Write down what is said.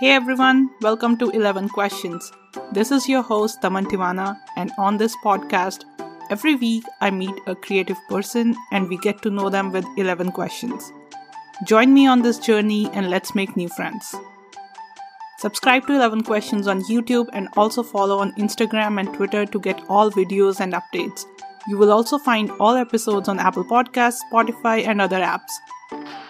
Hey everyone, welcome to 11 Questions. This is your host Taman Tivana, and on this podcast, every week I meet a creative person and we get to know them with 11 questions. Join me on this journey and let's make new friends. Subscribe to 11 Questions on YouTube and also follow on Instagram and Twitter to get all videos and updates. You will also find all episodes on Apple Podcasts, Spotify, and other apps.